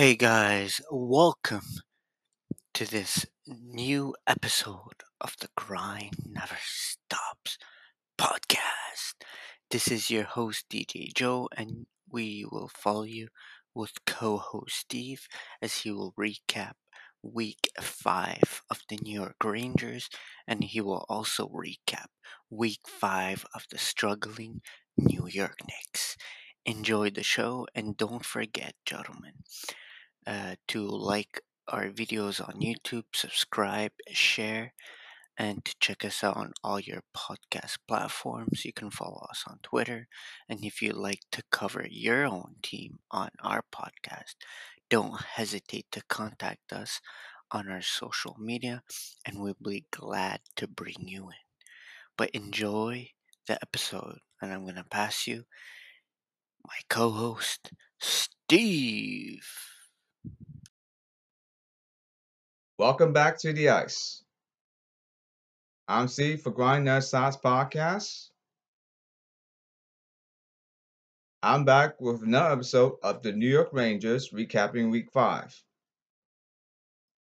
Hey guys, welcome to this new episode of the Grind Never Stops podcast. This is your host DJ Joe, and we will follow you with co host Steve as he will recap week five of the New York Rangers, and he will also recap week five of the struggling New York Knicks. Enjoy the show, and don't forget, gentlemen, uh, to like our videos on YouTube, subscribe, share, and to check us out on all your podcast platforms. You can follow us on Twitter. And if you'd like to cover your own team on our podcast, don't hesitate to contact us on our social media, and we'll be glad to bring you in. But enjoy the episode, and I'm going to pass you my co host, Steve. Welcome back to the ice. I'm Steve for Grind Never Stops Podcast. I'm back with another episode of the New York Rangers recapping week five.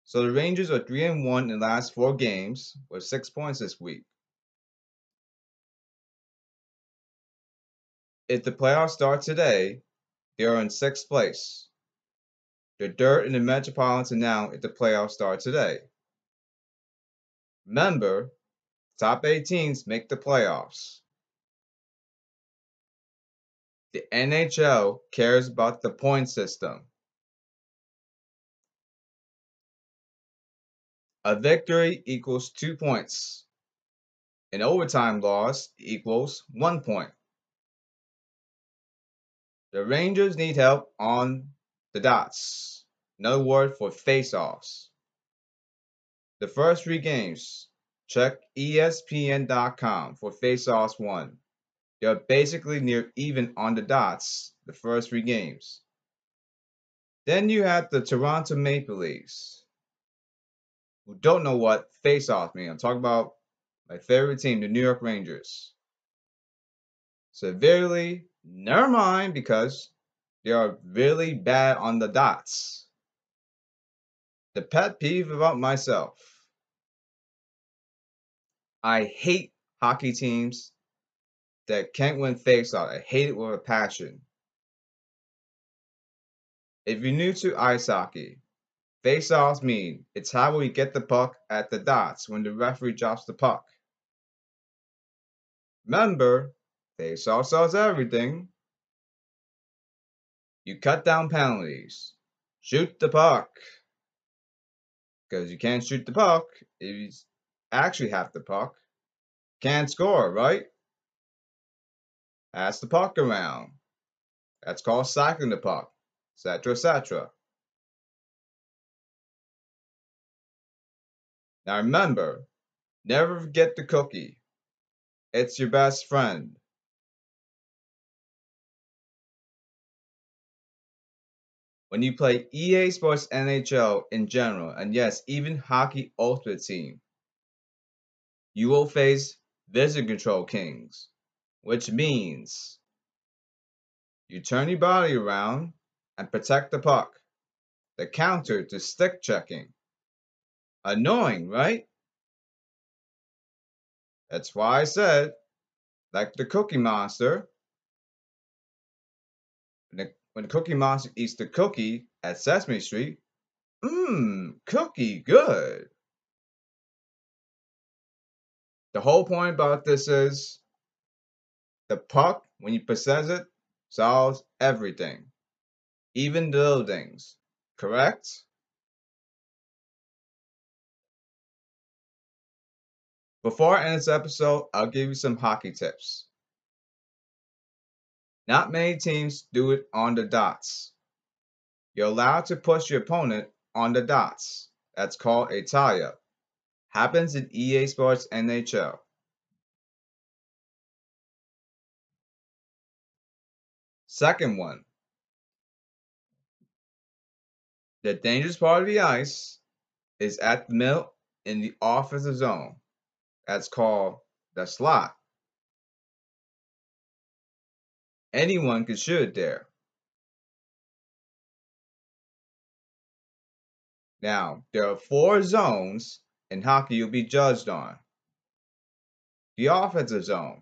So the Rangers are 3 and 1 in the last four games with six points this week. If the playoffs start today, they are in sixth place. The dirt in the Metropolitan now if the playoffs start today. Remember, top 8 teams make the playoffs. The NHL cares about the point system. A victory equals two points. An overtime loss equals one point. The Rangers need help on the dots. Another word for face-offs. The first three games, check ESPN.com for face-offs one. They are basically near even on the dots the first three games. Then you have the Toronto Maple Leafs, who don't know what face-off means. I'm talking about my favorite team, the New York Rangers. Severely, never mind because they are really bad on the dots. The pet peeve about myself. I hate hockey teams that can't win faceoff. I hate it with a passion. If you're new to ice hockey, faceoffs mean it's how we get the puck at the dots when the referee drops the puck. Remember, faceoff solves everything. You cut down penalties. Shoot the puck. Because you can't shoot the puck if you actually have the puck. Can't score, right? Pass the puck around. That's called cycling the puck, etc., etc. Now remember, never forget the cookie. It's your best friend. When you play EA Sports NHL in general, and yes, even Hockey Ultimate Team, you will face Vision Control Kings, which means you turn your body around and protect the puck. The counter to stick checking. Annoying, right? That's why I said, like the Cookie Monster, when Cookie Monster eats the cookie at Sesame Street, mmm, cookie good. The whole point about this is the puck, when you possess it, solves everything, even the little things. Correct? Before I end this episode, I'll give you some hockey tips. Not many teams do it on the dots. You're allowed to push your opponent on the dots. That's called a tie-up. Happens in EA Sports NHL. Second one. The dangerous part of the ice is at the middle in the offensive zone. That's called the slot. Anyone could shoot there. Now, there are four zones in hockey you'll be judged on. The offensive zone,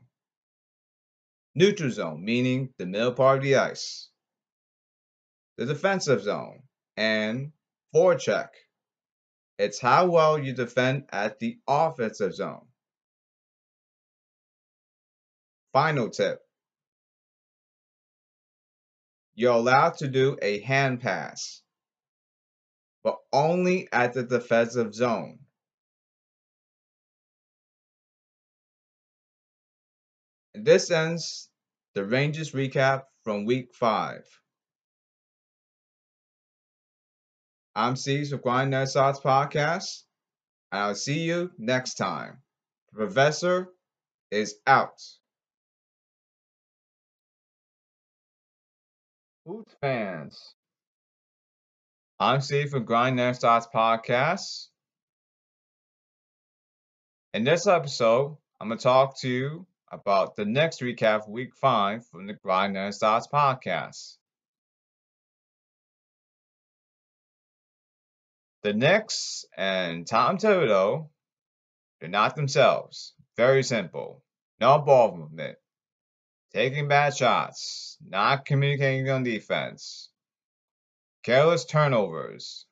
neutral zone, meaning the middle part of the ice, the defensive zone, and forecheck. It's how well you defend at the offensive zone. Final tip. You're allowed to do a hand pass, but only at the defensive zone. And this ends the Rangers recap from week five. I'm Steve with Grind Nerd Podcast, and I'll see you next time. The professor is out. Hoots fans, I'm Steve from Grind Never Stops Podcast. In this episode, I'm going to talk to you about the next recap week five from the Grind Never Stops Podcast. The Knicks and Tom Thibodeau, they're not themselves. Very simple. No ball movement. Taking bad shots. Not communicating on defense. Careless turnovers.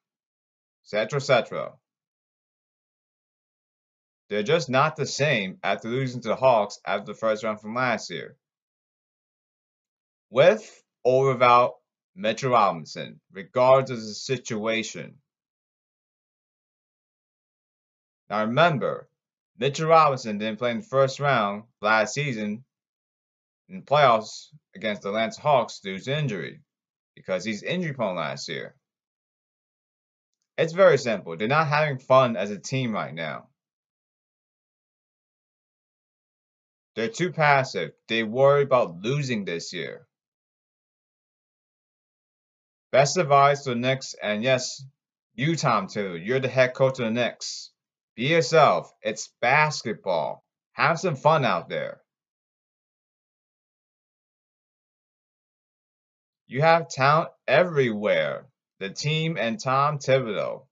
Etc. Etc. They're just not the same after losing to the Hawks after the first round from last year. With or without Mitchell Robinson, regardless of the situation. Now remember, Mitchell Robinson didn't play in the first round last season in the playoffs against the Atlanta Hawks due to injury because he's injury prone last year. It's very simple. They're not having fun as a team right now. They're too passive. They worry about losing this year. Best advice to the Knicks, and yes, you, Tom, too. You're the head coach of the Knicks. Be yourself. It's basketball. Have some fun out there. You have talent everywhere. The team and Tom Thibodeau.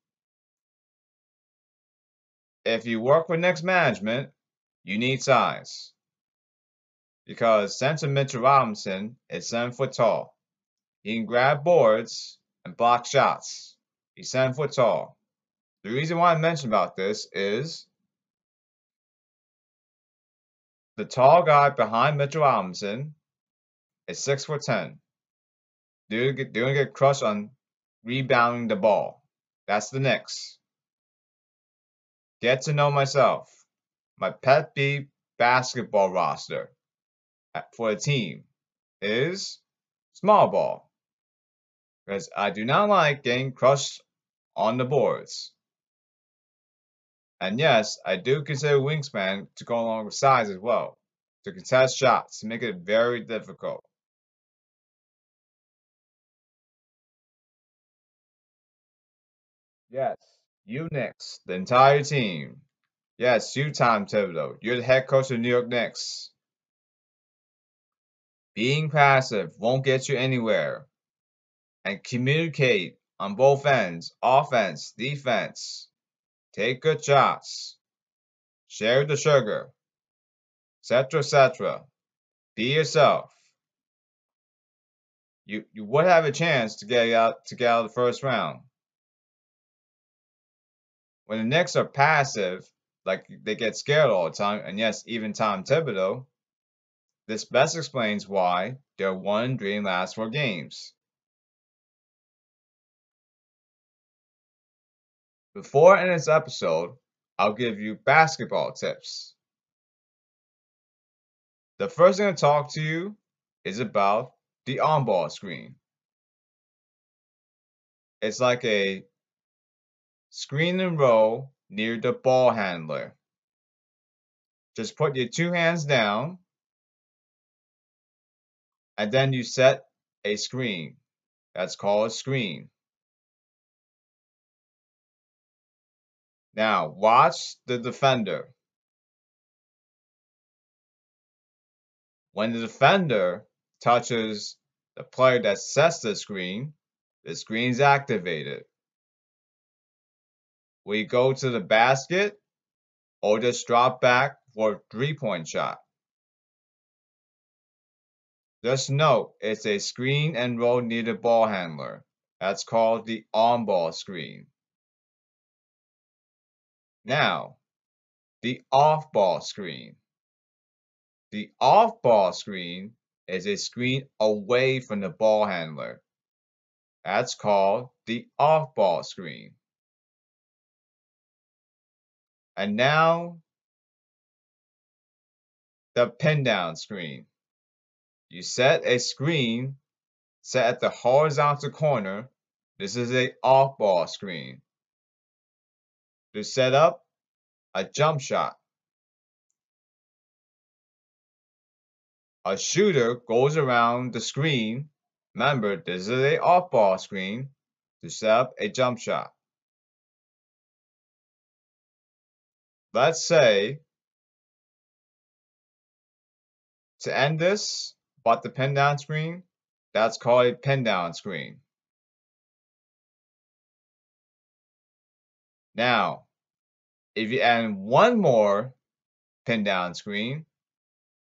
If you work with Knicks management, you need size. Because center Mitchell Robinson is seven foot tall. He can grab boards and block shots. He's seven foot tall. The reason why I mention about this is the tall guy behind Mitchell Robinson is six foot ten. They're, they're gonna get crushed on rebounding the ball. That's the Knicks. Get to know myself. My pet B basketball roster for a team is small ball. Because I do not like getting crushed on the boards. And yes, I do consider wingspan to go along with size as well, to contest shots, to make it very difficult. Yes, you Knicks, the entire team. Yes, you Tom Thibodeau. You're the head coach of New York Knicks. Being passive won't get you anywhere. And communicate on both ends, offense, defense. Take good shots. Share the sugar. Etc. Etc. Be yourself. You you would have a chance to get out to get out of the first round. When the Knicks are passive, like they get scared all the time, and yes, even Tom Thibodeau, this best explains why they're one dream last four games. Before in this episode, I'll give you basketball tips. The first thing to talk to you is about the on ball screen. It's like a screen and roll near the ball handler. Just put your two hands down and then you set a screen. That's called a screen. Now, watch the defender. When the defender touches the player that sets the screen, the screen is activated. We go to the basket or just drop back for a three-point shot. Just note, it's a screen and roll near the ball handler. That's called the on-ball screen. Now, the off-ball screen. The off-ball screen is a screen away from the ball handler. That's called the off-ball screen. And now, the pin down screen. You set a screen set at the horizontal corner. This is a off ball screen. To set up a jump shot. A shooter goes around the screen. Remember, this is a off ball screen to set up a jump shot. Let's say to end this, but the pin down screen, that's called a pin down screen. Now, if you add one more pin down screen,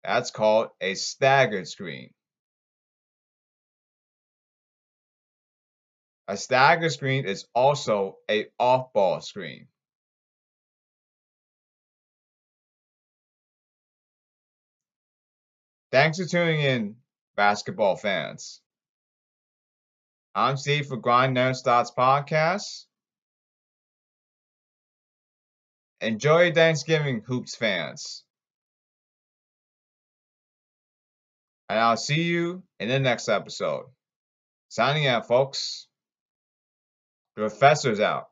that's called a staggered screen. A staggered screen is also a off-ball screen. Thanks for tuning in, basketball fans. I'm Steve for Grind Never Stops Podcast. Enjoy Thanksgiving, Hoops fans. And I'll see you in the next episode. Signing out, folks. The professor's out.